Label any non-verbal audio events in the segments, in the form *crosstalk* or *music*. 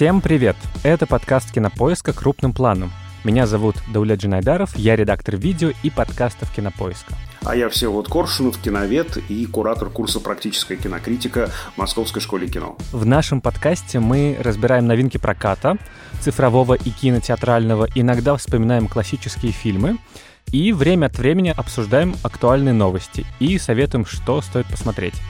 Всем привет! Это подкаст «Кинопоиска. Крупным планом». Меня зовут Даулет Джинайдаров, я редактор видео и подкастов «Кинопоиска». А я Всеволод Коршунов, киновед и куратор курса «Практическая кинокритика» в Московской школе кино. В нашем подкасте мы разбираем новинки проката, цифрового и кинотеатрального, иногда вспоминаем классические фильмы и время от времени обсуждаем актуальные новости и советуем, что стоит посмотреть.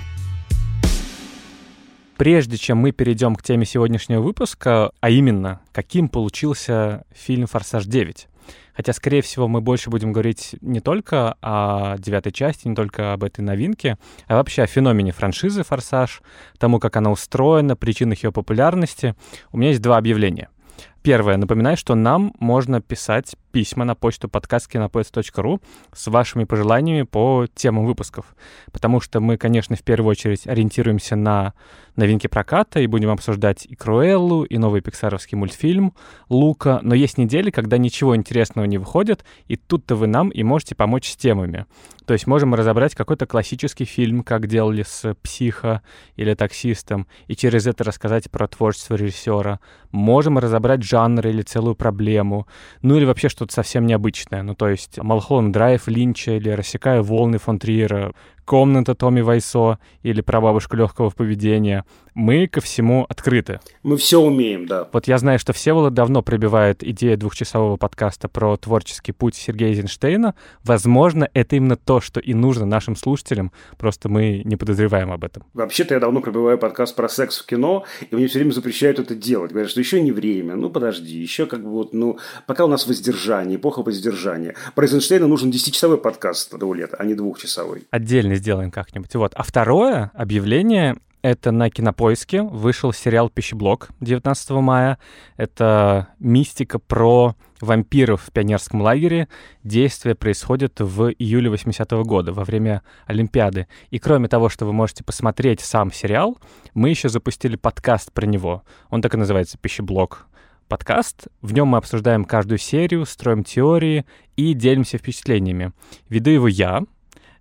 Прежде чем мы перейдем к теме сегодняшнего выпуска, а именно, каким получился фильм «Форсаж 9», Хотя, скорее всего, мы больше будем говорить не только о девятой части, не только об этой новинке, а вообще о феномене франшизы «Форсаж», тому, как она устроена, причинах ее популярности. У меня есть два объявления — Первое. Напоминаю, что нам можно писать письма на почту подкасткинопоиск.ру с вашими пожеланиями по темам выпусков. Потому что мы, конечно, в первую очередь ориентируемся на новинки проката и будем обсуждать и Круэллу, и новый пиксаровский мультфильм «Лука». Но есть недели, когда ничего интересного не выходит, и тут-то вы нам и можете помочь с темами. То есть можем разобрать какой-то классический фильм, как делали с «Психо» или «Таксистом», и через это рассказать про творчество режиссера. Можем разобрать жанр или целую проблему, ну или вообще что-то совсем необычное. Ну то есть Малхолланд Драйв Линча или «Рассекая волны» фон Триера, комната Томми Вайсо или про бабушку легкого поведения. Мы ко всему открыты. Мы все умеем, да. Вот я знаю, что Всеволод давно пробивает идею двухчасового подкаста про творческий путь Сергея Эйзенштейна. Возможно, это именно то, что и нужно нашим слушателям, просто мы не подозреваем об этом. Вообще-то я давно пробиваю подкаст про секс в кино, и мне все время запрещают это делать. Говорят, что еще не время, ну подожди, еще как бы вот, ну, пока у нас воздержание, эпоха воздержания. Про Эйзенштейна нужен 10-часовой подкаст до лет, а не двухчасовой. Отдельно сделаем как-нибудь. Вот. А второе объявление это на Кинопоиске вышел сериал «Пищеблок» 19 мая. Это мистика про вампиров в пионерском лагере. Действие происходит в июле 80-го года, во время Олимпиады. И кроме того, что вы можете посмотреть сам сериал, мы еще запустили подкаст про него. Он так и называется «Пищеблок» подкаст. В нем мы обсуждаем каждую серию, строим теории и делимся впечатлениями. Веду его я,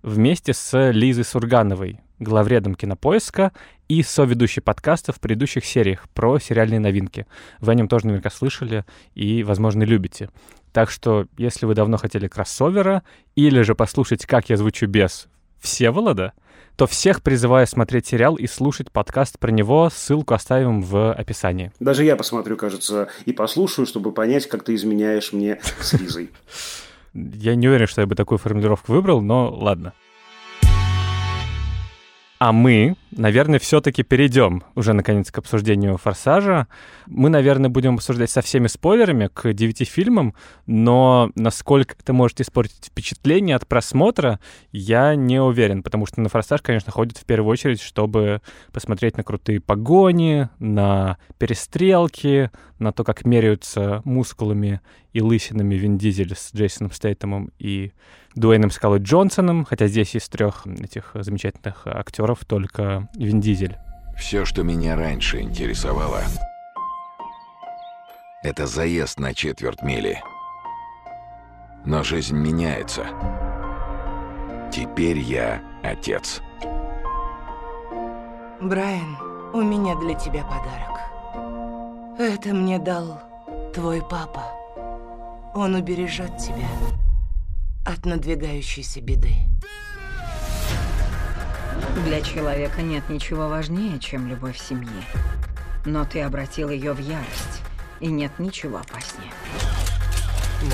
вместе с Лизой Сургановой, главредом кинопоиска и соведущей подкаста в предыдущих сериях про сериальные новинки. Вы о нем тоже наверняка слышали и, возможно, любите. Так что, если вы давно хотели кроссовера или же послушать, как я звучу без Всеволода, то всех призываю смотреть сериал и слушать подкаст про него. Ссылку оставим в описании. Даже я посмотрю, кажется, и послушаю, чтобы понять, как ты изменяешь мне с Лизой. *laughs* Я не уверен, что я бы такую формулировку выбрал, но ладно. А мы, наверное, все-таки перейдем уже наконец к обсуждению «Форсажа». Мы, наверное, будем обсуждать со всеми спойлерами к девяти фильмам, но насколько это может испортить впечатление от просмотра, я не уверен, потому что на «Форсаж», конечно, ходят в первую очередь, чтобы посмотреть на крутые погони, на перестрелки, на то, как меряются мускулами и лысинами Вин Дизель с Джейсоном Стейтемом и Дуэйном Скалой Джонсоном, хотя здесь из трех этих замечательных актеров только Вин Дизель. Все, что меня раньше интересовало, это заезд на четверть мили. Но жизнь меняется. Теперь я отец. Брайан, у меня для тебя подарок. Это мне дал твой папа. Он убережет тебя от надвигающейся беды. Для человека нет ничего важнее, чем любовь семьи. Но ты обратил ее в ярость, и нет ничего опаснее.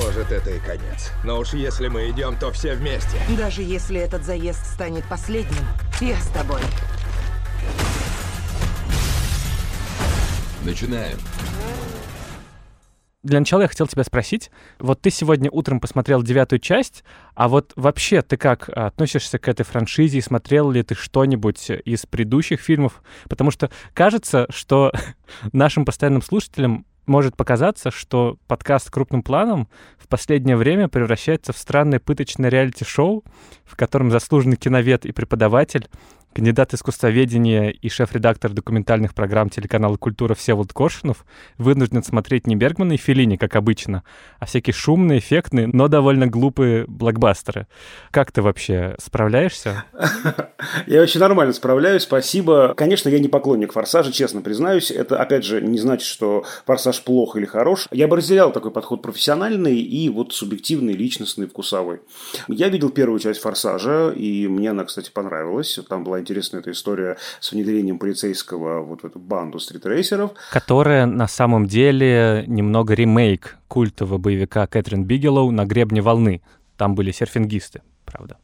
Может, это и конец. Но уж если мы идем, то все вместе. Даже если этот заезд станет последним, я с тобой. Начинаем для начала я хотел тебя спросить, вот ты сегодня утром посмотрел девятую часть, а вот вообще ты как относишься к этой франшизе, смотрел ли ты что-нибудь из предыдущих фильмов? Потому что кажется, что *laughs* нашим постоянным слушателям может показаться, что подкаст крупным планом в последнее время превращается в странное пыточное реалити-шоу, в котором заслуженный киновед и преподаватель Кандидат искусствоведения и шеф-редактор документальных программ телеканала «Культура» Всеволод Коршунов вынужден смотреть не Бергмана и Филини, как обычно, а всякие шумные, эффектные, но довольно глупые блокбастеры. Как ты вообще справляешься? *laughs* Я очень нормально справляюсь, спасибо. Конечно, я не поклонник «Форсажа», честно признаюсь. Это, опять же, не значит, что «Форсаж» плох или хорош. Я бы разделял такой подход профессиональный и вот субъективный, личностный, вкусовой. Я видел первую часть «Форсажа», и мне она, кстати, понравилась. Там была интересная эта история с внедрением полицейского вот в эту банду стритрейсеров. Которая на самом деле немного ремейк культового боевика Кэтрин Бигелоу «На гребне волны». Там были серфингисты, правда.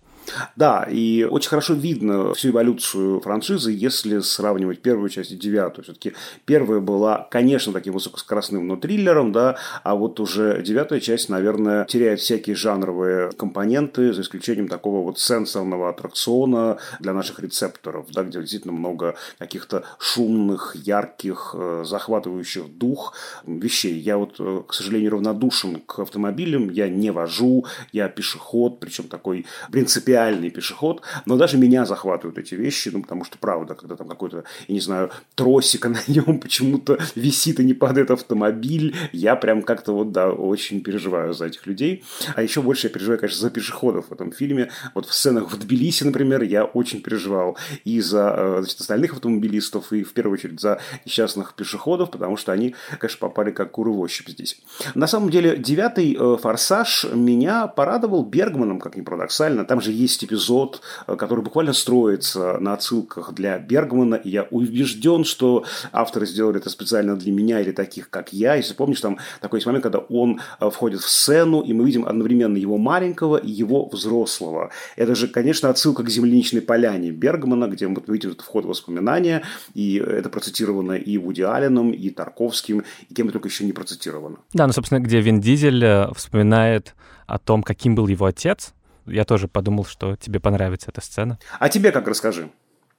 Да, и очень хорошо видно всю эволюцию франшизы, если сравнивать первую часть и девятую. Все-таки первая была, конечно, таким высокоскоростным, но триллером, да, а вот уже девятая часть, наверное, теряет всякие жанровые компоненты, за исключением такого вот сенсорного аттракциона для наших рецепторов, да, где действительно много каких-то шумных, ярких, э, захватывающих дух вещей. Я вот, э, к сожалению, равнодушен к автомобилям, я не вожу, я пешеход, причем такой принципиальный реальный пешеход, но даже меня захватывают эти вещи, ну, потому что, правда, когда там какой-то, я не знаю, тросик, *laughs* на нем почему-то висит и не падает автомобиль, я прям как-то вот, да, очень переживаю за этих людей. А еще больше я переживаю, конечно, за пешеходов в этом фильме. Вот в сценах в Тбилиси, например, я очень переживал и за э, значит, остальных автомобилистов, и в первую очередь за несчастных пешеходов, потому что они, конечно, попали как куры в ощупь здесь. На самом деле, девятый э, «Форсаж» меня порадовал Бергманом, как ни парадоксально. Там же есть эпизод, э, который буквально строится на отсылках для Бергмана, и я убежден, что авторы сделали это специально для меня или таких, как я. Если помнишь, там такой есть момент, когда он э, входит в сцену, и мы видим одновременно его маленького и его взрослого. Это же, конечно, отсылка к «Земляничной поляне» Бергмана, где мы видим этот вход в воспоминания, и это процитировано и Вуди Алленом, и Тарковским, и кем только еще не процитировано. Да, ну, собственно, где Вин Дизель э, вспоминает о том, каким был его отец, я тоже подумал, что тебе понравится эта сцена. А тебе как расскажи?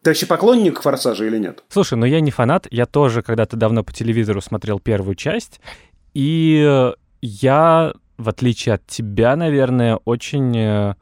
Ты вообще поклонник «Форсажа» или нет? Слушай, ну я не фанат. Я тоже когда-то давно по телевизору смотрел первую часть. И я, в отличие от тебя, наверное, очень э,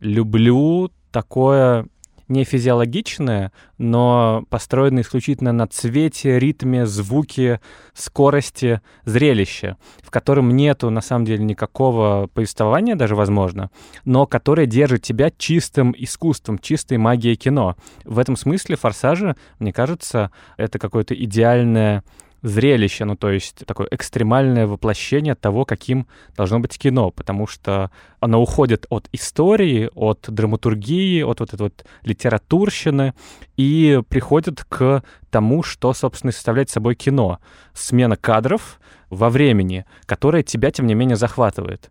люблю такое не физиологичное, но построенное исключительно на цвете, ритме, звуке, скорости зрелища, в котором нету на самом деле никакого повествования даже, возможно, но которое держит тебя чистым искусством, чистой магией кино. В этом смысле «Форсажи», мне кажется, это какое-то идеальное зрелище, ну то есть такое экстремальное воплощение того, каким должно быть кино, потому что оно уходит от истории, от драматургии, от вот этой вот литературщины и приходит к тому, что, собственно, составляет собой кино. Смена кадров во времени, которая тебя, тем не менее, захватывает.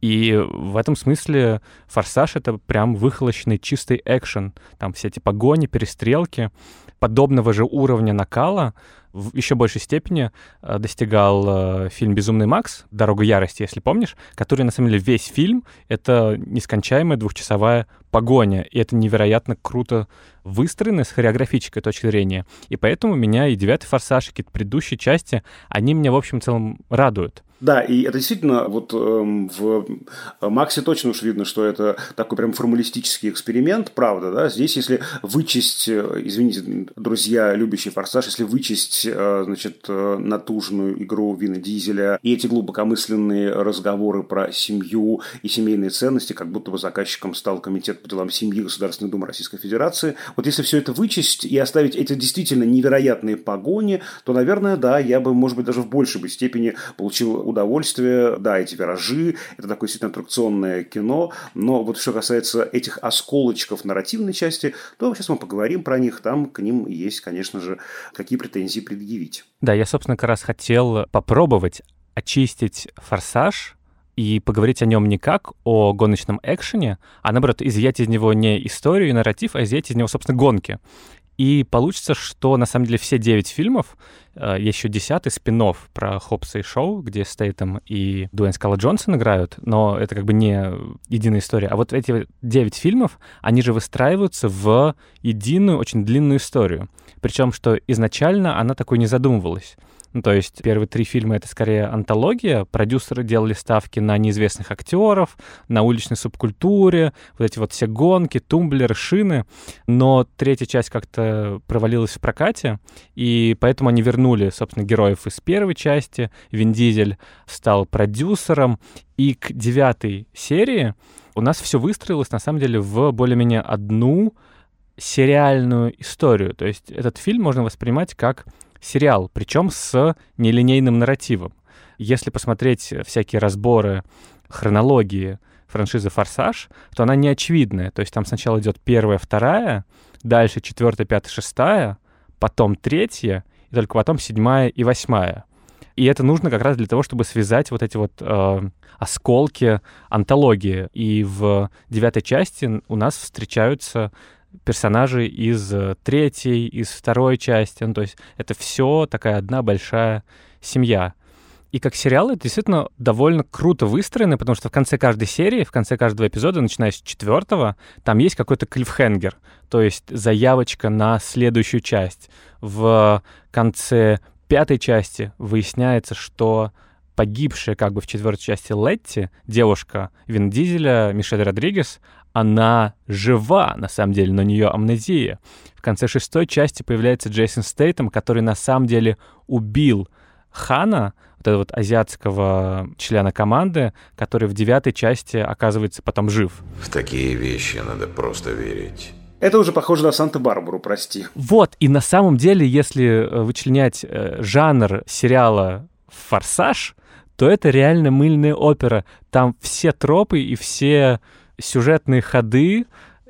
И в этом смысле «Форсаж» — это прям выхолощенный чистый экшен. Там все эти погони, перестрелки. Подобного же уровня накала в еще большей степени э, достигал э, фильм «Безумный Макс», «Дорога ярости», если помнишь, который, на самом деле, весь фильм — это нескончаемая двухчасовая погоня, и это невероятно круто выстроено с хореографической точки зрения. И поэтому меня и «Девятый форсаж», и какие-то предыдущие части, они меня, в общем целом, радуют. Да, и это действительно вот эм, в Максе точно уж видно, что это такой прям формалистический эксперимент, правда, да. Здесь, если вычесть, э, извините, друзья, любящие форсаж, если вычесть, э, значит, э, натужную игру Вина Дизеля и эти глубокомысленные разговоры про семью и семейные ценности, как будто бы заказчиком стал комитет по делам семьи Государственной Думы Российской Федерации. Вот если все это вычесть и оставить эти действительно невероятные погони, то, наверное, да, я бы, может быть, даже в большей бы степени получил удовольствие, да, эти виражи, это такое действительно аттракционное кино, но вот что касается этих осколочков нарративной части, то сейчас мы поговорим про них, там к ним есть, конечно же, какие претензии предъявить. Да, я, собственно, как раз хотел попробовать очистить «Форсаж», и поговорить о нем не как о гоночном экшене, а наоборот, изъять из него не историю и нарратив, а изъять из него, собственно, гонки. И получится, что на самом деле все девять фильмов, э, еще десятый спин про Хопса и Шоу, где Стейтем и Дуэйн Скала Джонсон играют, но это как бы не единая история. А вот эти девять фильмов, они же выстраиваются в единую, очень длинную историю. Причем, что изначально она такой не задумывалась. Ну, то есть первые три фильма — это скорее антология. Продюсеры делали ставки на неизвестных актеров, на уличной субкультуре, вот эти вот все гонки, тумблеры, шины. Но третья часть как-то провалилась в прокате, и поэтому они вернули, собственно, героев из первой части. Вин Дизель стал продюсером, и к девятой серии у нас все выстроилось, на самом деле, в более-менее одну сериальную историю. То есть этот фильм можно воспринимать как сериал, причем с нелинейным нарративом. Если посмотреть всякие разборы хронологии франшизы «Форсаж», то она не очевидная. То есть там сначала идет первая, вторая, дальше четвертая, пятая, шестая, потом третья, и только потом седьмая и восьмая. И это нужно как раз для того, чтобы связать вот эти вот э, осколки антологии. И в девятой части у нас встречаются персонажи из э, третьей, из второй части. Ну, то есть это все такая одна большая семья. И как сериал это действительно довольно круто выстроено, потому что в конце каждой серии, в конце каждого эпизода, начиная с четвертого, там есть какой-то клиффхенгер, то есть заявочка на следующую часть. В конце пятой части выясняется, что погибшая как бы в четвертой части Летти, девушка Вин Дизеля, Мишель Родригес, она жива, на самом деле, но у нее амнезия. В конце шестой части появляется Джейсон Стейтем, который на самом деле убил Хана, вот этого вот азиатского члена команды, который в девятой части оказывается потом жив. В такие вещи надо просто верить. Это уже похоже на Санта-Барбару, прости. Вот, и на самом деле, если э, вычленять э, жанр сериала «Форсаж», то это реально мыльная опера. Там все тропы и все сюжетные ходы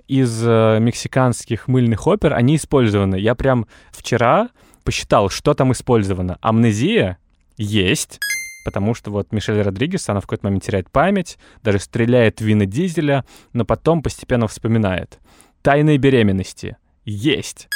из э, мексиканских мыльных опер, они использованы. Я прям вчера посчитал, что там использовано. Амнезия есть, потому что вот Мишель Родригес, она в какой-то момент теряет память, даже стреляет в Вина Дизеля, но потом постепенно вспоминает. Тайные беременности. Есть.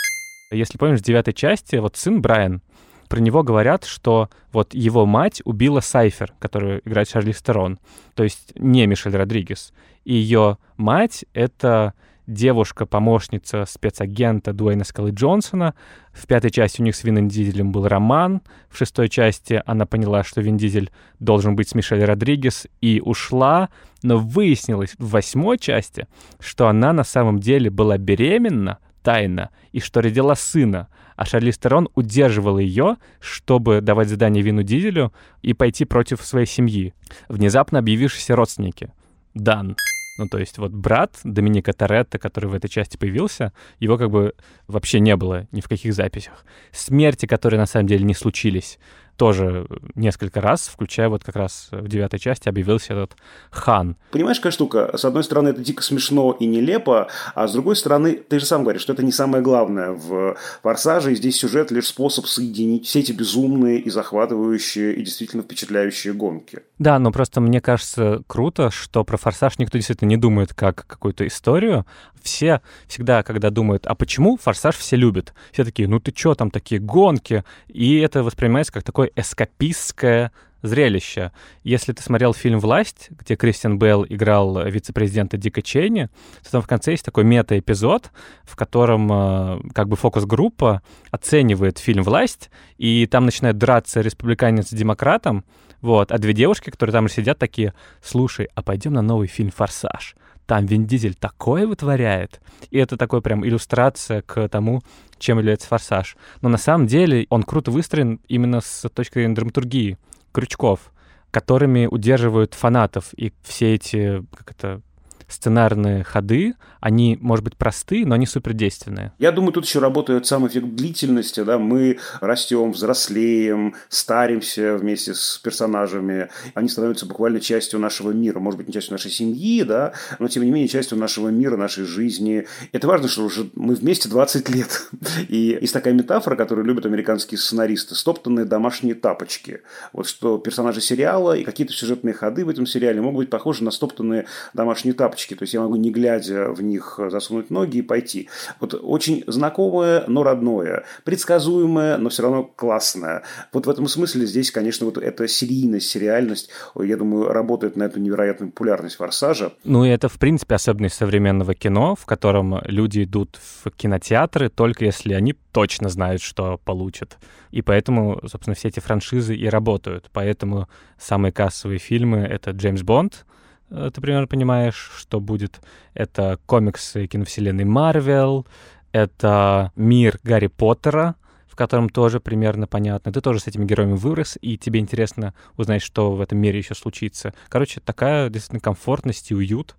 Если помнишь, в девятой части вот сын Брайан, про него говорят, что вот его мать убила Сайфер, которую играет Шарли Стерон, то есть не Мишель Родригес. И ее мать — это девушка-помощница спецагента Дуэйна Скалы Джонсона. В пятой части у них с Вином Дизелем был роман. В шестой части она поняла, что Вин Дизель должен быть с Мишель Родригес и ушла. Но выяснилось в восьмой части, что она на самом деле была беременна тайно и что родила сына. А Шарли Стерон удерживала ее, чтобы давать задание Вину Дизелю и пойти против своей семьи. Внезапно объявившиеся родственники. Дан. Ну, то есть вот брат Доминика Торетто, который в этой части появился, его как бы вообще не было ни в каких записях. Смерти, которые на самом деле не случились, тоже несколько раз, включая вот как раз в девятой части объявился этот хан. Понимаешь, какая штука? С одной стороны, это дико смешно и нелепо, а с другой стороны, ты же сам говоришь, что это не самое главное в «Форсаже», и здесь сюжет лишь способ соединить все эти безумные и захватывающие и действительно впечатляющие гонки. Да, но просто мне кажется круто, что про «Форсаж» никто действительно не думает как какую-то историю. Все всегда, когда думают, а почему «Форсаж» все любят? Все такие, ну ты чё, там такие гонки? И это воспринимается как такое эскапистское зрелище. Если ты смотрел фильм «Власть», где Кристиан Белл играл вице-президента Дика Чейни, то там в конце есть такой мета-эпизод, в котором э, как бы фокус-группа оценивает фильм «Власть», и там начинает драться республиканец с демократом, вот, а две девушки, которые там сидят, такие, слушай, а пойдем на новый фильм «Форсаж». Там Вин Дизель такое вытворяет. И это такой прям иллюстрация к тому, чем является «Форсаж». Но на самом деле он круто выстроен именно с точки зрения драматургии, крючков, которыми удерживают фанатов. И все эти, как это, сценарные ходы, они, может быть, простые, но они супердейственные. Я думаю, тут еще работает сам эффект длительности, да, мы растем, взрослеем, старимся вместе с персонажами, они становятся буквально частью нашего мира, может быть, не частью нашей семьи, да, но, тем не менее, частью нашего мира, нашей жизни. Это важно, что уже мы вместе 20 лет. И есть такая метафора, которую любят американские сценаристы, стоптанные домашние тапочки. Вот что персонажи сериала и какие-то сюжетные ходы в этом сериале могут быть похожи на стоптанные домашние тапочки тапочки, то есть я могу не глядя в них засунуть ноги и пойти. Вот очень знакомое, но родное, предсказуемое, но все равно классное. Вот в этом смысле здесь, конечно, вот эта серийность, сериальность, я думаю, работает на эту невероятную популярность «Форсажа». Ну и это, в принципе, особенность современного кино, в котором люди идут в кинотеатры только если они точно знают, что получат. И поэтому, собственно, все эти франшизы и работают. Поэтому самые кассовые фильмы — это «Джеймс Бонд», э, ты примерно понимаешь, что будет. Это комиксы киновселенной Марвел, это мир Гарри Поттера, в котором тоже примерно понятно. Ты тоже с этими героями вырос, и тебе интересно узнать, что в этом мире еще случится. Короче, такая действительно комфортность и уют,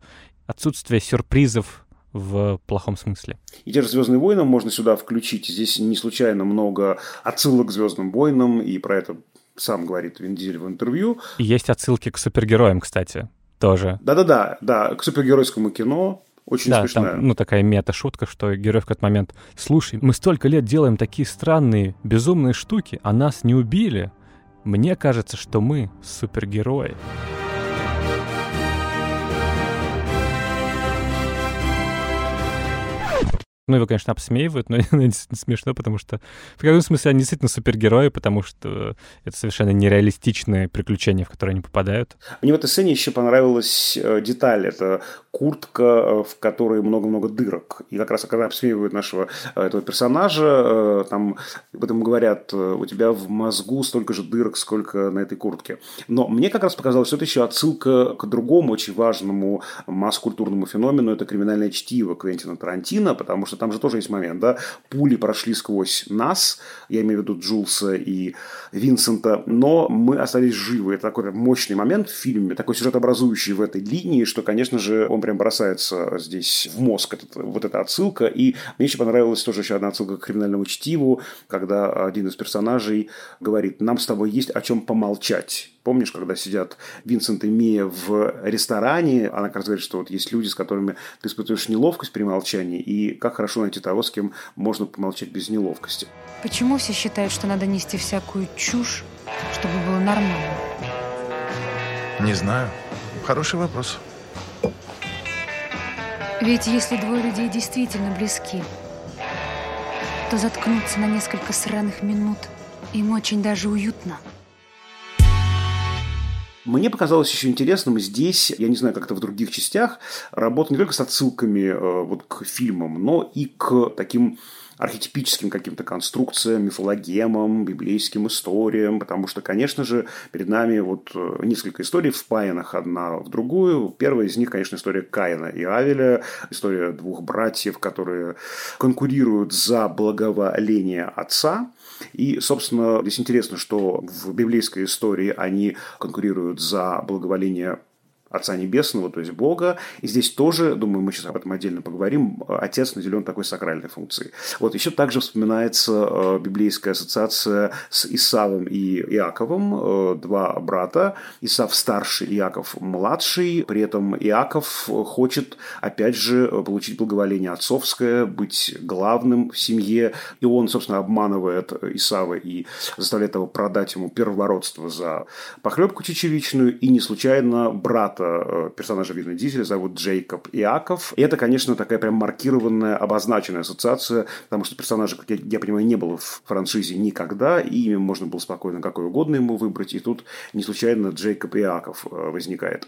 отсутствие сюрпризов в плохом смысле. И те же «Звездные войны» можно сюда включить. Здесь не случайно много отсылок к «Звездным войнам», и про это сам говорит Вин Дизель в интервью. И есть отсылки к супергероям, кстати, тоже. Да-да-да, да, к супергеройскому кино. Очень да, смешная. Там, ну, такая мета-шутка, что герой в какой-то момент «Слушай, мы столько лет делаем такие странные, безумные штуки, а нас не убили. Мне кажется, что мы супергерои». Ну, его, конечно, обсмеивают, но *laughs* действительно смешно, потому что в каком смысле они действительно супергерои, потому что это совершенно нереалистичные приключения, в которые они попадают. Мне в этой сцене еще понравилась э, деталь. Это куртка, э, в которой много-много дырок. И как раз когда обсмеивают нашего э, этого персонажа, там об этом говорят, у тебя в мозгу столько же дырок, сколько на этой куртке. Но мне как раз показалось, что это еще отсылка к другому очень важному масс-культурному феномену. Это криминальное чтиво Квентина Тарантино, потому что там же тоже есть момент, да, пули прошли сквозь нас, я имею в виду Джулса и Винсента, но мы остались живы. Это такой мощный момент в фильме, такой сюжетообразующий в этой линии, что, конечно же, он прям бросается здесь в мозг, этот, вот эта отсылка. И мне еще понравилась тоже еще одна отсылка к криминальному чтиву, когда один из персонажей говорит, нам с тобой есть о чем помолчать. Помнишь, когда сидят Винсент и Мия в ресторане, она как раз говорит, что вот есть люди, с которыми ты испытываешь неловкость при молчании, и как хорошо найти того, с кем можно помолчать без неловкости. Почему все считают, что надо нести всякую чушь, чтобы было нормально? Не знаю. Хороший вопрос. Ведь если двое людей действительно близки, то заткнуться на несколько сраных минут им очень даже уютно. Мне показалось еще интересным здесь, я не знаю, как это в других частях, работа не только с отсылками э, вот, к фильмам, но и к таким архетипическим каким-то конструкциям, мифологемам, библейским историям, потому что, конечно же, перед нами вот э, несколько историй впаянных одна в другую. Первая из них, конечно, история Каина и Авеля, история двух братьев, которые конкурируют за благоволение отца, и, собственно, здесь интересно, что в библейской истории они конкурируют за благоволение Отца Небесного, то есть Бога. И здесь тоже, думаю, мы сейчас об этом отдельно поговорим, Отец наделен такой сакральной функцией. Вот еще также вспоминается э, библейская ассоциация с Исавом и Иаковом, э, два брата, Исав старший, Иаков младший, при этом Иаков хочет, опять же, получить благоволение отцовское, быть главным в семье, и он, собственно, обманывает Исава и заставляет его продать ему первородство за похлебку чечевичную, и не случайно брат брата э, персонажа Вина Дизеля зовут Джейкоб Иаков. И это, конечно, такая прям маркированная, обозначенная ассоциация, потому что персонажа, как я, я понимаю, не было в франшизе никогда, и имя можно было спокойно какое угодно ему выбрать, и тут не случайно Джейкоб Иаков э, возникает.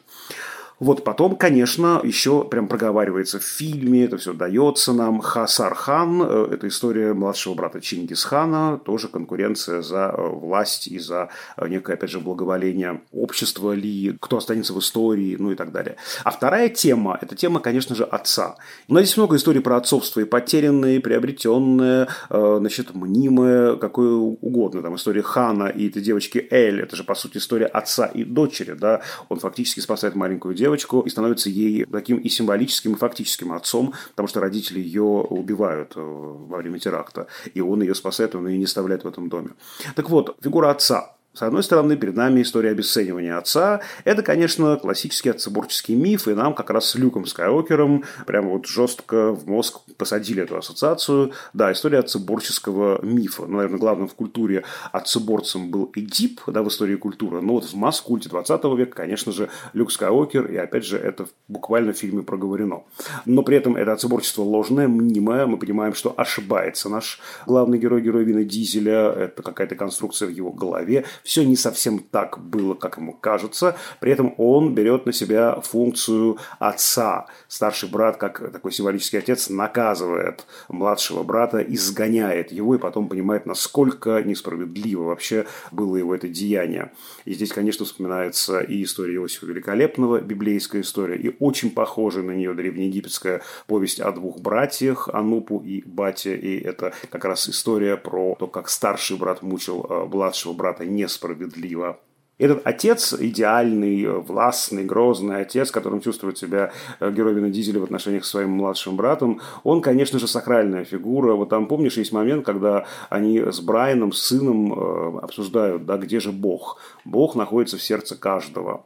Вот потом, конечно, еще прям проговаривается в фильме, это все дается нам. Хасар хан, э, это история младшего брата Чингисхана, тоже конкуренция за э, власть и за э, некое, опять же, благоволение общества ли, кто останется в истории, ну и так далее. А вторая тема, это тема, конечно же, отца. У здесь много историй про отцовство, и потерянное, и приобретенное, значит, мнимое, какое угодно. Там история Хана и этой девочки Эль, это же, по сути, история отца и дочери, да, он фактически спасает маленькую девочку, девочку и становится ей таким и символическим, и фактическим отцом, потому что родители ее убивают э, во время теракта, и он ее спасает, он ее не оставляет в этом доме. Так вот, фигура отца С одной стороны, перед нами история обесценивания отца. Это, конечно, классический отцеборческий миф, и нам как раз с Люком Скайокером прямо вот жестко в мозг посадили эту ассоциацию. Да, история отцеборческого мифа. Ну, наверное, главным в культуре отцеборцем был Эдип, да, в истории культуры. Но вот в масс-культе 20 века, конечно же, Люк Скайуокер, и опять же, это буквально в фильме проговорено. Но при этом это отцеборчество ложное, мнимое. Мы понимаем, что ошибается наш главный герой, герой Вина Дизеля. Это какая-то конструкция в его голове все не совсем так было, как ему кажется. При этом он берет на себя функцию отца. Старший брат, как такой символический отец, наказывает младшего брата, изгоняет его и потом понимает, насколько несправедливо вообще было его это деяние. И здесь, конечно, вспоминается и история Иосифа Великолепного, библейская история, и очень похожая на нее древнеегипетская повесть о двух братьях, Анупу и Бате. И это как раз история про то, как старший брат мучил э, младшего брата не несправедливо. Этот отец, идеальный, властный, грозный отец, которым чувствует себя э, герой Вина Дизеля в отношениях с своим младшим братом, он, конечно же, сакральная фигура. Вот там, помнишь, есть момент, когда они с Брайаном, с сыном э, обсуждают, да, где же Бог. Бог находится в сердце каждого.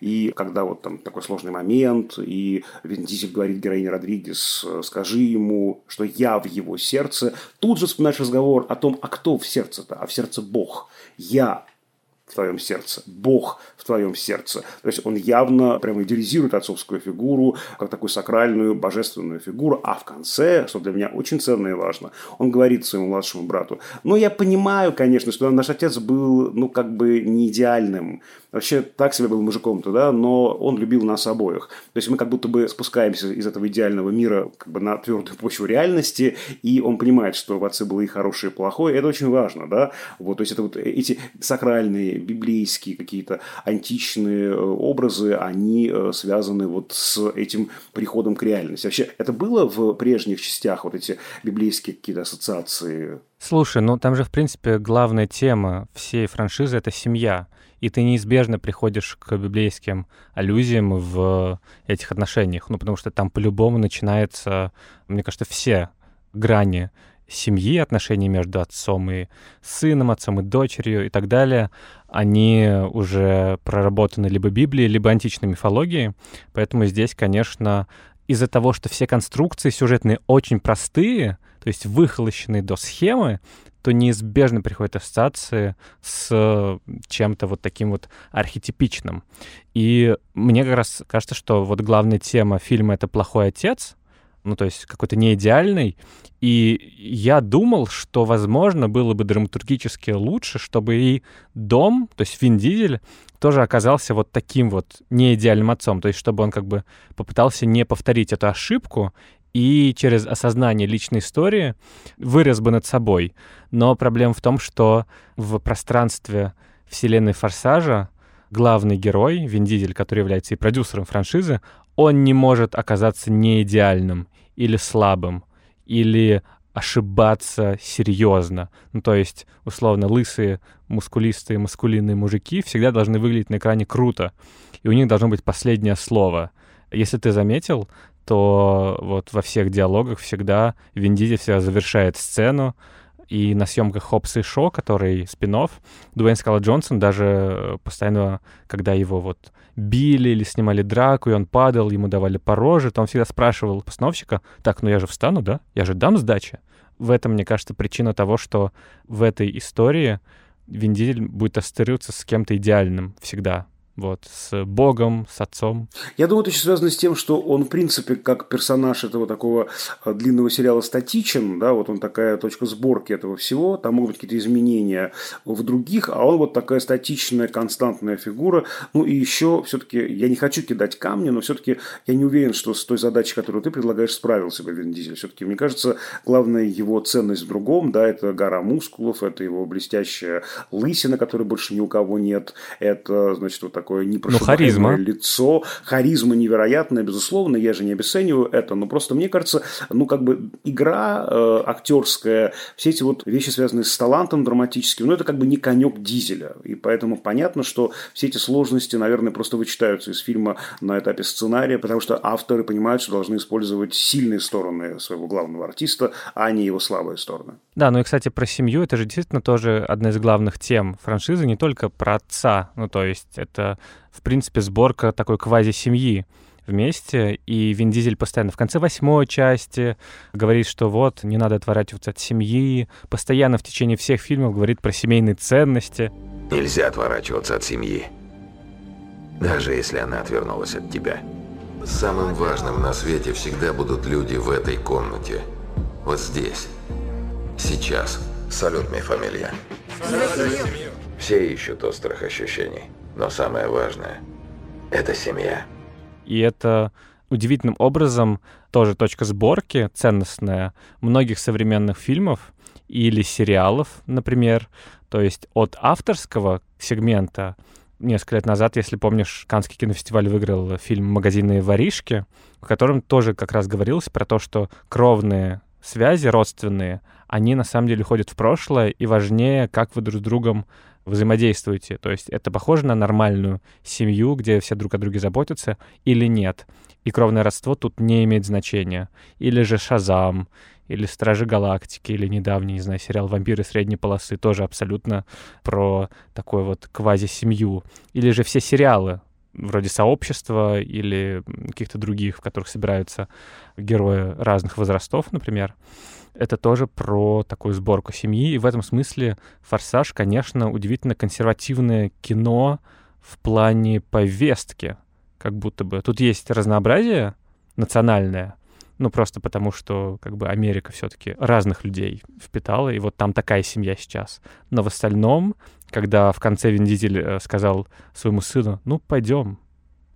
И когда вот там такой сложный момент, и Вин Дизель говорит героине Родригес, э, скажи ему, что я в его сердце, тут же вспоминаешь разговор о том, а кто в сердце-то, а в сердце Бог. Я в твоем сердце, Бог в твоем сердце. То есть он явно прямо идеализирует отцовскую фигуру, как такую сакральную, божественную фигуру, а в конце, что для меня очень ценно и важно, он говорит своему младшему брату, ну, я понимаю, конечно, что наш отец был, ну, как бы не идеальным, вообще так себе был мужиком-то, да, но он любил нас обоих. То есть мы как будто бы спускаемся из этого идеального мира как бы на твердую почву реальности, и он понимает, что в отце было и хорошее, и плохое, это очень важно, да, вот, то есть это вот эти сакральные библейские какие-то античные э, образы, они э, связаны вот с этим приходом к реальности. Вообще, это было в прежних частях, вот эти библейские какие-то ассоциации? Слушай, ну там же, в принципе, главная тема всей франшизы — это семья. И ты неизбежно приходишь к библейским аллюзиям в этих отношениях. Ну, потому что там по-любому начинается, мне кажется, все грани семьи, отношения между отцом и сыном, отцом и дочерью и так далее, они уже проработаны либо Библией, либо античной мифологией. Поэтому здесь, конечно, из-за того, что все конструкции сюжетные очень простые, то есть выхолощенные до схемы, то неизбежно приходят ассоциации с чем-то вот таким вот архетипичным. И мне как раз кажется, что вот главная тема фильма — это «Плохой отец», ну, то есть какой-то не идеальный. И я думал, что, возможно, было бы драматургически лучше, чтобы и дом, то есть Вин Дизель, тоже оказался вот таким вот неидеальным отцом. То есть чтобы он как бы попытался не повторить эту ошибку и через осознание личной истории вырос бы над собой. Но проблема в том, что в пространстве вселенной Форсажа главный герой, Вин Дизель, который является и продюсером франшизы, он не может оказаться не идеальным или слабым, или ошибаться серьезно. Ну, то есть, условно, лысые, мускулистые, маскулинные мужики всегда должны выглядеть на экране круто, и у них должно быть последнее слово. Если ты заметил, то вот во всех диалогах всегда Вин Дизель всегда завершает сцену, и на съемках Хопса и Шо, который спин Дуэйн Скала Джонсон даже э, постоянно, когда его вот били или снимали драку, и он падал, ему давали по роже, то он всегда спрашивал постановщика, так, ну я же встану, да? Я же дам сдачи. В этом, мне кажется, причина того, что в этой истории Вин Дизель будет ассоциироваться с кем-то идеальным всегда вот, с Богом, с Отцом. Я думаю, это очень связано с тем, что он, в принципе, как персонаж этого такого э, длинного сериала статичен, да, вот он такая точка сборки этого всего, там могут быть какие-то изменения в других, а он вот такая статичная, константная фигура. Ну и еще все-таки, я не хочу кидать камни, но все-таки я не уверен, что с той задачей, которую ты предлагаешь, справился бы Вин Дизель. Все-таки, мне кажется, главная его ценность в другом, да, это гора мускулов, это его блестящая лысина, которой больше ни у кого нет, это, значит, вот такое непрошибаемое ну, лицо, харизма невероятная, безусловно, я же не обесцениваю это, но просто мне кажется, ну, как бы игра э, актерская, все эти вот вещи, связанные с талантом драматическим, ну, это как бы не конек Дизеля, и поэтому понятно, что все эти сложности, наверное, просто вычитаются из фильма на этапе сценария, потому что авторы понимают, что должны использовать сильные стороны своего главного артиста, а не его слабые стороны. Да, ну и, кстати, про семью, это же действительно тоже одна из главных тем франшизы, не только про отца, ну, то есть это, в принципе, сборка такой квази-семьи, вместе, и Вин Дизель постоянно в конце восьмой части говорит, что вот, не надо отворачиваться от семьи, постоянно в течение всех фильмов говорит про семейные ценности. Нельзя отворачиваться от семьи, даже если она отвернулась от тебя. Самым важным на свете всегда будут люди в этой комнате. Вот здесь. Сейчас. Салют, моя фамилия. Все ищут острых ощущений, но самое важное – это семья. И это удивительным образом тоже точка сборки ценностная многих современных фильмов или сериалов, например. То есть от авторского сегмента несколько лет назад, если помнишь, Канский кинофестиваль выиграл фильм «Магазинные воришки», в котором тоже как раз говорилось про то, что кровные связи родственные, они на самом деле ходят в прошлое, и важнее, как вы друг с другом взаимодействуете. То есть это похоже на нормальную семью, где все друг о друге заботятся, или нет. И кровное родство тут не имеет значения. Или же Шазам, или Стражи Галактики, или недавний, не знаю, сериал «Вампиры средней полосы» тоже абсолютно про такую вот квази-семью. Или же все сериалы, вроде сообщества или каких-то других, в которых собираются герои разных возрастов, например это тоже про такую сборку семьи. И в этом смысле «Форсаж», конечно, удивительно консервативное кино в плане повестки, как будто бы. Тут есть разнообразие национальное, ну, просто потому что, как бы, Америка все-таки разных людей впитала, и вот там такая семья сейчас. Но в остальном, когда в конце Вин э, сказал своему сыну, ну, пойдем,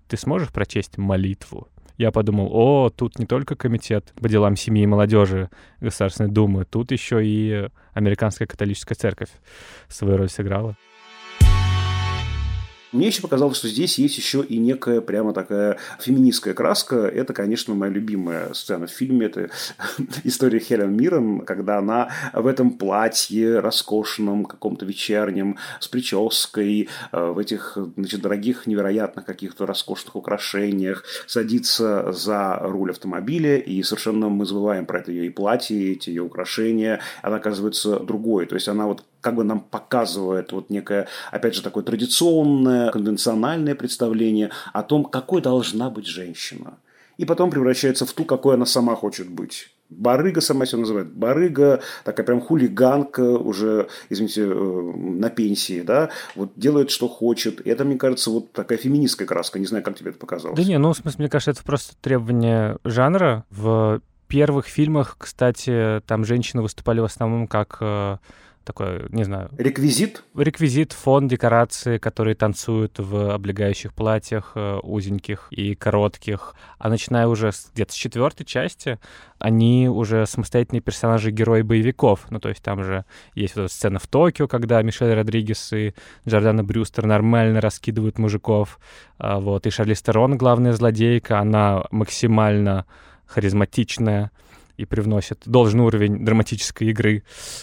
ты сможешь прочесть молитву? я подумал, о, тут не только комитет по делам семьи и молодежи Государственной Думы, тут еще и Американская католическая церковь свою роль сыграла. Мне еще показалось, что здесь есть еще и некая прямо такая феминистская краска. Это, конечно, моя любимая сцена в фильме. Это *laughs* история Хелен Миррен, когда она в этом платье роскошном, каком-то вечернем, с прической, э, в этих, значит, дорогих, невероятных каких-то роскошных украшениях, садится за руль автомобиля, и совершенно мы забываем про это ее и платье, эти ее украшения. Она оказывается другой. То есть она вот как бы нам показывает вот некое, опять же, такое традиционное, конвенциональное представление о том, какой должна быть женщина. И потом превращается в ту, какой она сама хочет быть. Барыга сама себя называет. Барыга, такая прям хулиганка, уже, извините, э, на пенсии, да, вот делает, что хочет. И это, мне кажется, вот такая феминистская краска. Не знаю, как тебе это показалось. Да не, ну, в смысле, мне кажется, это просто требование жанра. В первых фильмах, кстати, там женщины выступали в основном как такой, не знаю... Реквизит? Реквизит, фон, декорации, которые танцуют в облегающих платьях, э, узеньких и коротких. А начиная уже где-то с четвертой части, они уже самостоятельные персонажи, герои боевиков. Ну, то есть там же есть вот эта сцена в Токио, когда Мишель Родригес и Джордана Брюстер нормально раскидывают мужиков. А вот, и Шарли Стерон, главная злодейка, она максимально харизматичная, и привносит должный уровень драматической игры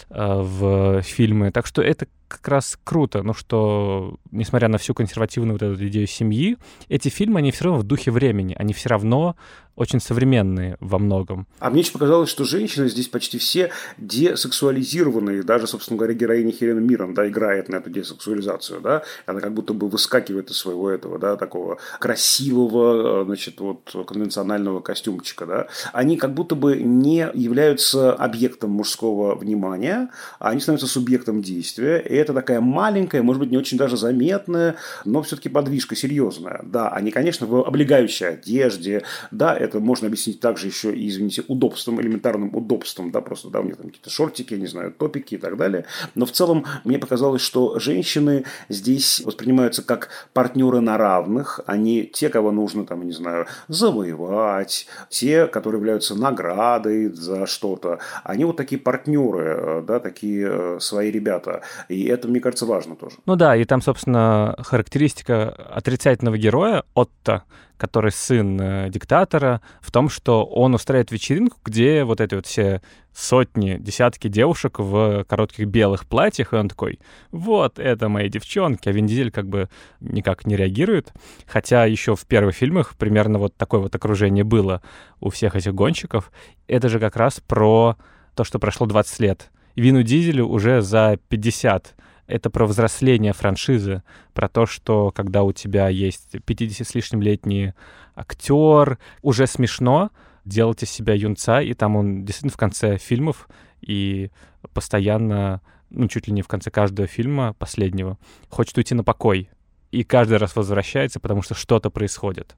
э, в фильмы. Так что это как раз круто, ну что, несмотря на всю консервативную вот эту идею семьи, эти фильмы, они все равно в духе времени, они все равно очень современные во многом. А мне еще показалось, что женщины здесь почти все десексуализированные. Даже, собственно говоря, героиня Хелена Мирон да, играет на эту десексуализацию. Да? Она как будто бы выскакивает из своего этого, да, такого красивого, значит, вот, конвенционального костюмчика. Да? Они как будто бы не являются объектом мужского внимания, а они становятся субъектом действия. И это такая маленькая, может быть, не очень даже заметная, но все-таки подвижка серьезная. Да, они, конечно, в облегающей одежде, да, это можно объяснить также еще и, извините, удобством, элементарным удобством, да, просто, да, у них там какие-то шортики, не знаю, топики и так далее. Но в целом мне показалось, что женщины здесь воспринимаются как партнеры на равных, они те, кого нужно, там, не знаю, завоевать, те, которые являются наградой за что-то. Они вот такие партнеры, да, такие э, свои ребята. И это, мне кажется, важно тоже. Ну да, и там, собственно, характеристика отрицательного героя, Отто, который сын э, диктатора, в том, что он устраивает вечеринку, где вот эти вот все сотни, десятки девушек в коротких белых платьях, и он такой, вот, это мои девчонки, а Вин Дизель как бы никак не реагирует, хотя еще в первых фильмах примерно вот такое вот окружение было у всех этих гонщиков. Это же как раз про то, что прошло 20 лет. Вину Дизелю уже за 50 это про взросление франшизы, про то, что когда у тебя есть 50 с лишним летний актер, уже смешно делать из себя юнца, и там он действительно в конце фильмов и постоянно, ну, чуть ли не в конце каждого фильма последнего, хочет уйти на покой. И каждый раз возвращается, потому что что-то происходит.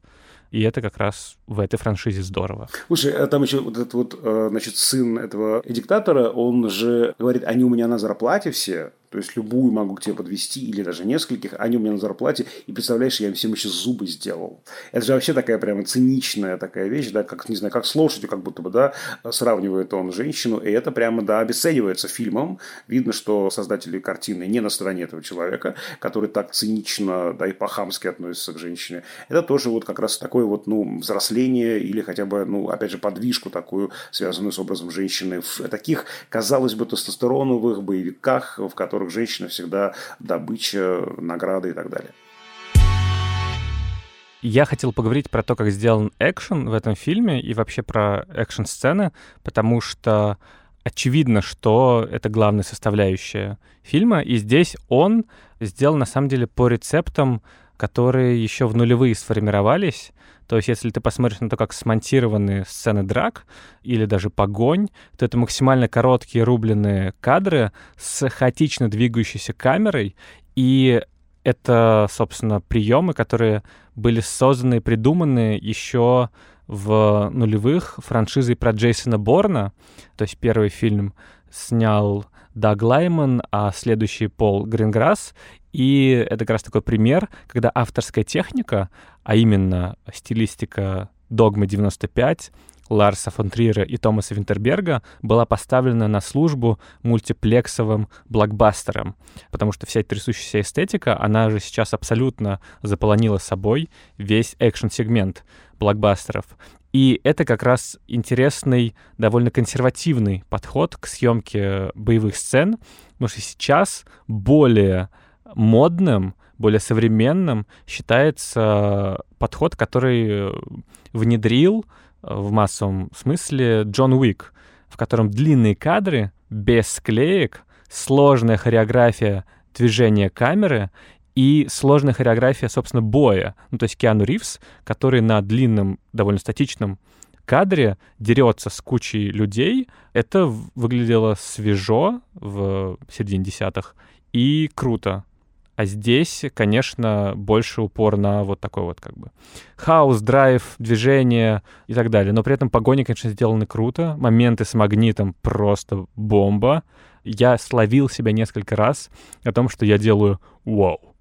И это как раз в этой франшизе здорово. Слушай, а там еще вот этот вот, э, значит, сын этого диктатора, он же говорит, они у меня на зарплате все, то есть любую могу к тебе подвести или даже нескольких, они у меня на зарплате, и представляешь, я им всем еще зубы сделал. Это же вообще такая прямо циничная такая вещь, да, как, не знаю, как с лошадью, как будто бы, да, сравнивает он женщину, и это прямо, да, обесценивается фильмом. Видно, что создатели картины не на стороне этого человека, который так цинично, да, и по-хамски относится к женщине. Это тоже вот как раз такое вот, ну, взросление или хотя бы, ну, опять же, подвижку такую, связанную с образом женщины в таких, казалось бы, тестостероновых боевиках, в которых которых женщина всегда добыча, награды и так далее. Я хотел поговорить про то, как сделан экшен в этом фильме и вообще про экшн-сцены, потому что очевидно, что это главная составляющая фильма, и здесь он сделал на самом деле по рецептам, которые еще в нулевые сформировались. То есть, если ты посмотришь на то, как смонтированы сцены драк или даже погонь, то это максимально короткие рубленые кадры с хаотично двигающейся камерой, и это, собственно, приемы, которые были созданы и придуманы еще в нулевых франшизой про Джейсона Борна. То есть первый фильм снял Даг Лайман, а следующий Пол Гринграсс. И это как раз такой пример, когда авторская техника, а именно стилистика «Догмы 95», Ларса фон Триера и Томаса Винтерберга была поставлена на службу мультиплексовым блокбастерам, потому что вся трясущаяся эстетика, она же сейчас абсолютно заполонила собой весь экшн-сегмент блокбастеров. И это как раз интересный, довольно консервативный подход к съемке боевых сцен, потому что сейчас более модным, более современным считается подход, который внедрил в массовом смысле Джон Уик, в котором длинные кадры без склеек, сложная хореография движения камеры и сложная хореография, собственно, боя. Ну, то есть Киану Ривз, который на длинном, довольно статичном кадре дерется с кучей людей. Это выглядело свежо в середине десятых и круто. А здесь, конечно, больше упор на вот такой вот как бы хаос, драйв, движение и так далее. Но при этом погони, конечно, сделаны круто. Моменты с магнитом просто бомба. Я словил себя несколько раз о том, что я делаю вау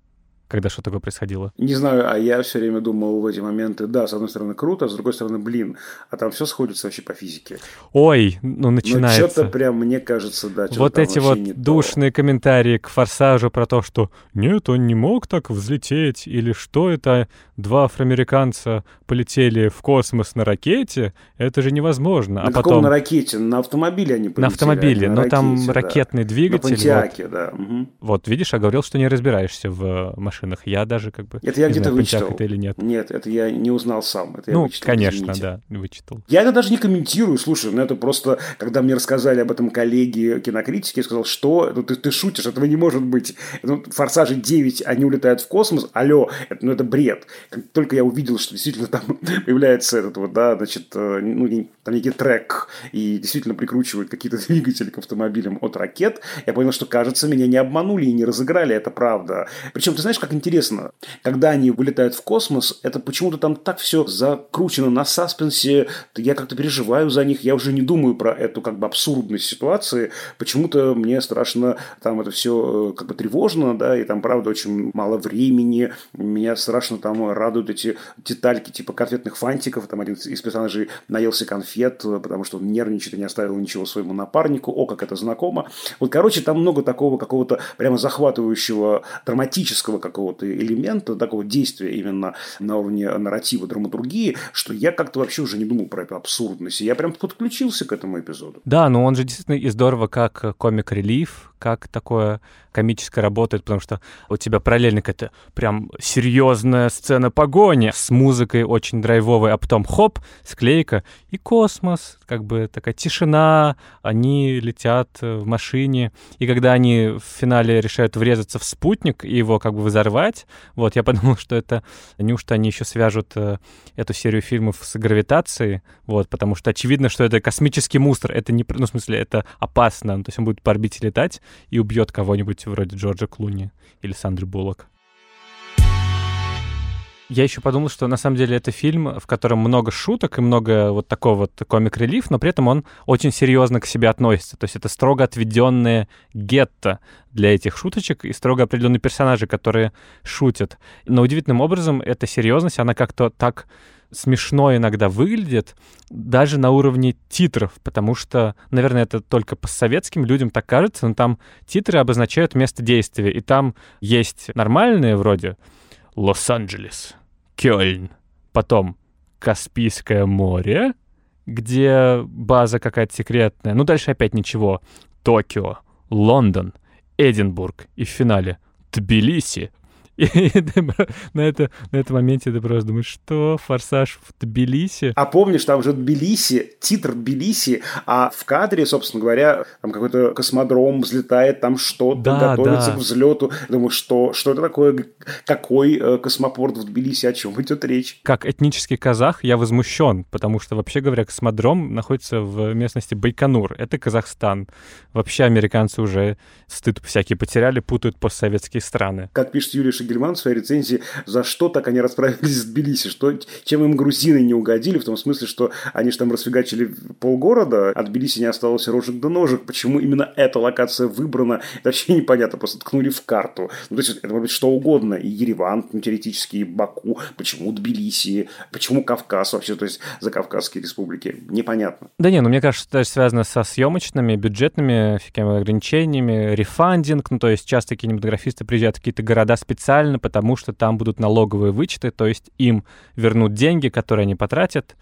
когда что такое происходило? Не знаю, а я все время думал в эти моменты, да, с одной стороны круто, а с другой стороны, блин, а там все сходится вообще по физике. Ой, ну начинается. Ну что-то прям, мне кажется, да. Вот эти вот душные то. комментарии к «Форсажу» про то, что нет, он не мог так взлететь, или что это, два афроамериканца полетели в космос на ракете, это же невозможно. На а потом... на ракете? На автомобиле они полетели. На автомобиле, но там ракетный да. двигатель. На Понтиаке, вот. да. Угу. Вот, видишь, я говорил, что не разбираешься в машинах машинах. Я даже как бы... Это я где-то вычитал. это или нет. Нет, это я не узнал сам. Это ну, я вычитал, конечно, извините. да, вычитал. Я это даже не комментирую, слушай, ну это просто, когда мне рассказали об этом коллеги кинокритики, я сказал, что? Ну ты, ты шутишь, этого не может быть. Ну, Форсажи 9, они улетают в космос, алло, это, ну это бред. Как только я увидел, что действительно там *laughs* появляется этот вот, да, значит, э, ну, там некий трек, и действительно прикручивают какие-то *laughs* двигатели к автомобилям от ракет, я понял, что, кажется, меня не обманули и не разыграли, это правда. Причем, ты знаешь, как интересно, когда они вылетают в космос, это почему-то там так все закручено на саспенсе, я как-то переживаю за них, я уже не думаю про эту как бы абсурдность ситуации, почему-то мне страшно, там это все э, как бы тревожно, да, и там, правда, очень мало времени, меня страшно там радуют эти детальки типа конфетных фантиков, там один из персонажей наелся конфет, потому что он нервничает и не оставил ничего своему напарнику, о, как это знакомо. Вот, короче, там много такого какого-то прямо захватывающего драматического какого-то элемента, такого действия именно на уровне нарратива, драматургии, что я как-то вообще уже не думал про эту абсурдность. Я прям подключился к этому эпизоду. Да, но он же действительно и здорово как комик-релив, как такое комическое работает, потому что у тебя параллельно какая-то прям серьезная сцена погони с музыкой очень драйвовой, а потом хоп, склейка и космос, как бы такая тишина, они летят в машине, и когда они в финале решают врезаться в спутник и его как бы взорвать, вот, я подумал, *laughs* что это неужто они еще свяжут э, эту серию фильмов с гравитацией, вот, потому что очевидно, что это космический мусор, это не, ну, в смысле, это опасно, то есть он будет по орбите летать и убьет кого-нибудь вроде Джорджа Клуни или Сандры Буллок. Я еще подумал, что на самом деле это фильм, в котором много шуток и много вот такого вот комик-релиф, но при этом он очень серьезно к себе относится. То есть это строго отведенные гетто для этих шуточек и строго определенные персонажи, которые шутят. Но удивительным образом эта серьезность, она как-то так смешно иногда выглядит, даже на уровне титров, потому что, наверное, это только по советским людям так кажется, но там титры обозначают место действия, и там есть нормальные вроде Лос-Анджелес, Кёльн, потом Каспийское море, где база какая-то секретная, ну дальше опять ничего, Токио, Лондон, Эдинбург и в финале Тбилиси, *laughs* и на, это, на этом моменте ты просто думаешь, что «Форсаж» в Тбилиси? А помнишь, там же Тбилиси, титр Тбилиси, а в кадре, собственно говоря, там какой-то космодром взлетает, там что-то да, готовится да. к взлету. Думаю, что, что это такое? Какой э, космопорт в Тбилиси? О чем идет речь? Как этнический казах я возмущен, потому что, вообще говоря, космодром находится в местности Байконур. Это Казахстан. Вообще американцы уже стыд всякие потеряли, путают постсоветские страны. Как пишет Юрий Гельман в своей рецензии, за что так они расправились с Тбилиси, что, чем им грузины не угодили, в том смысле, что они же там расфигачили полгорода, от Тбилиси не осталось рожек до ножек, почему именно эта локация выбрана, это вообще непонятно, просто ткнули в карту. Ну, то есть, это может быть что угодно, и Ереван, ну, теоретически, и Баку, почему Тбилиси, почему Кавказ вообще, то есть, за Кавказские республики, непонятно. Да не, ну, мне кажется, это связано со съемочными, бюджетными всякими ограничениями, рефандинг, ну, то есть, часто кинематографисты приезжают в какие-то города специально специально, потому что там будут налоговые вычеты, то есть им вернут деньги, которые они потратят.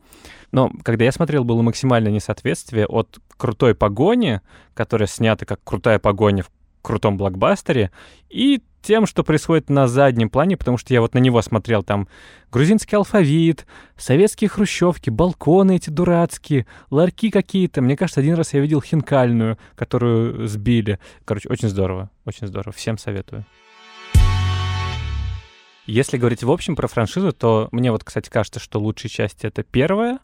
Но когда я смотрел, было максимальное несоответствие от крутой погони, которая снята как крутая погоня в крутом блокбастере, и тем, что происходит на заднем плане, потому что я вот на него смотрел, там грузинский алфавит, советские хрущевки, балконы эти дурацкие, ларьки какие-то. Мне кажется, один раз я видел хинкальную, которую сбили. Короче, очень здорово, очень здорово. Всем советую. Если говорить в общем про франшизу, то мне вот, кстати, кажется, что лучшие части — это первая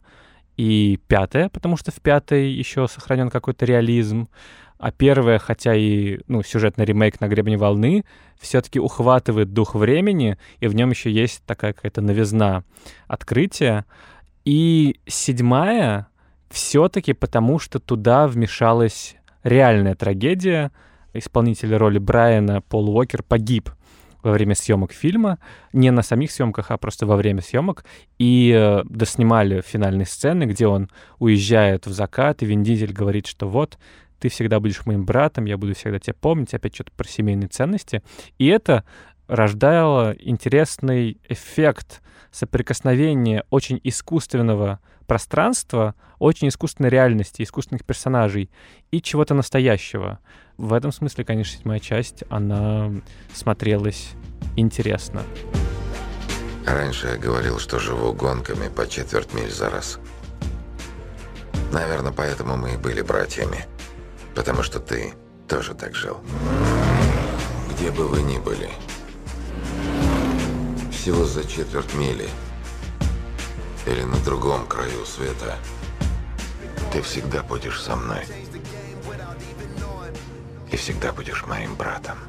и пятая, потому что в пятой еще сохранен какой-то реализм. А первая, хотя и ну, сюжетный ремейк на гребне волны, все-таки ухватывает дух времени, и в нем еще есть такая какая-то новизна открытия. И седьмая все-таки потому, что туда вмешалась реальная трагедия. Исполнитель роли Брайана Пол Уокер погиб во время съемок фильма, не на самих съемках, а просто во время съемок, и э, доснимали финальные сцены, где он уезжает в закат, и Вин Дизель говорит, что вот, ты всегда будешь моим братом, я буду всегда тебя помнить, опять что-то про семейные ценности. И это рождало интересный эффект соприкосновения очень искусственного пространства, очень искусственной реальности, искусственных персонажей и чего-то настоящего. В этом смысле, конечно, седьмая часть, она смотрелась интересно. Раньше я говорил, что живу гонками по четверть миль за раз. Наверное, поэтому мы и были братьями. Потому что ты тоже так жил. Где бы вы ни были, всего за четверть мили или на другом краю света, ты всегда будешь со мной. И всегда будешь моим братом.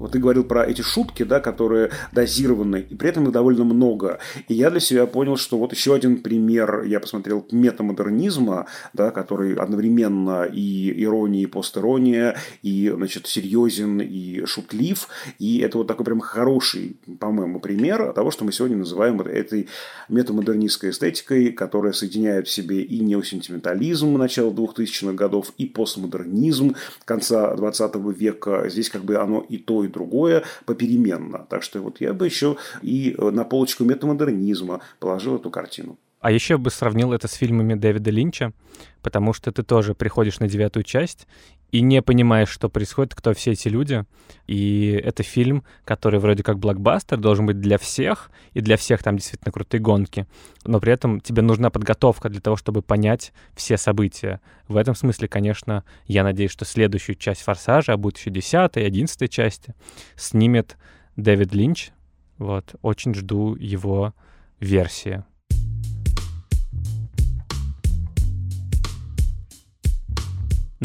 Вот ты говорил про эти шутки, да, которые дозированы, и при этом их довольно много. И я для себя понял, что вот еще один пример, я посмотрел метамодернизма, да, который одновременно и ирония, и постирония, и, значит, серьезен, и шутлив. И это вот такой прям хороший, по-моему, пример того, что мы сегодня называем этой метамодернистской эстетикой, которая соединяет в себе и неосентиментализм начала 2000-х годов, и постмодернизм конца 20 века. Здесь как бы оно и то, и другое попеременно. Так что вот я бы еще и на полочку метамодернизма положил эту картину. А еще бы сравнил это с фильмами Дэвида Линча, потому что ты тоже приходишь на девятую часть и не понимаешь, что происходит, кто все эти люди. И это фильм, который вроде как блокбастер, должен быть для всех, и для всех там действительно крутые гонки. Но при этом тебе нужна подготовка для того, чтобы понять все события. В этом смысле, конечно, я надеюсь, что следующую часть «Форсажа», а будет еще десятая и одиннадцатая части, снимет Дэвид Линч. Вот, очень жду его версии.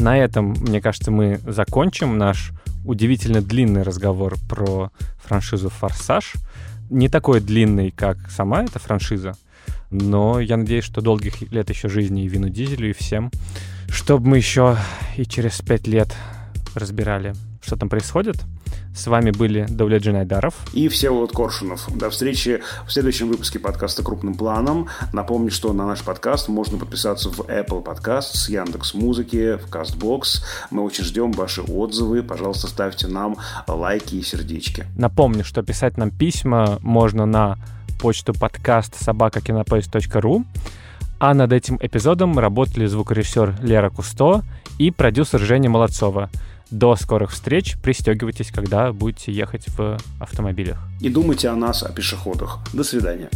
На этом, мне кажется, мы закончим наш удивительно длинный разговор про франшизу «Форсаж». Не такой длинный, как сама эта франшиза, но я надеюсь, что долгих лет еще жизни и Вину Дизелю, и всем, чтобы мы еще и через пять лет разбирали, что там происходит. С вами были Давлет Айдаров и Всеволод Коршунов. До встречи в следующем выпуске подкаста «Крупным планом». Напомню, что на наш подкаст можно подписаться в Apple Podcasts, Яндекс Музыки, в CastBox. Мы очень ждем ваши отзывы. Пожалуйста, ставьте нам лайки и сердечки. Напомню, что писать нам письма можно на почту подкаст собакакинопоиск.ру. А над этим эпизодом работали звукорежиссер Лера Кусто и продюсер Женя Молодцова. До скорых встреч. Пристегивайтесь, когда будете ехать в автомобилях. И думайте о нас, о пешеходах. До свидания.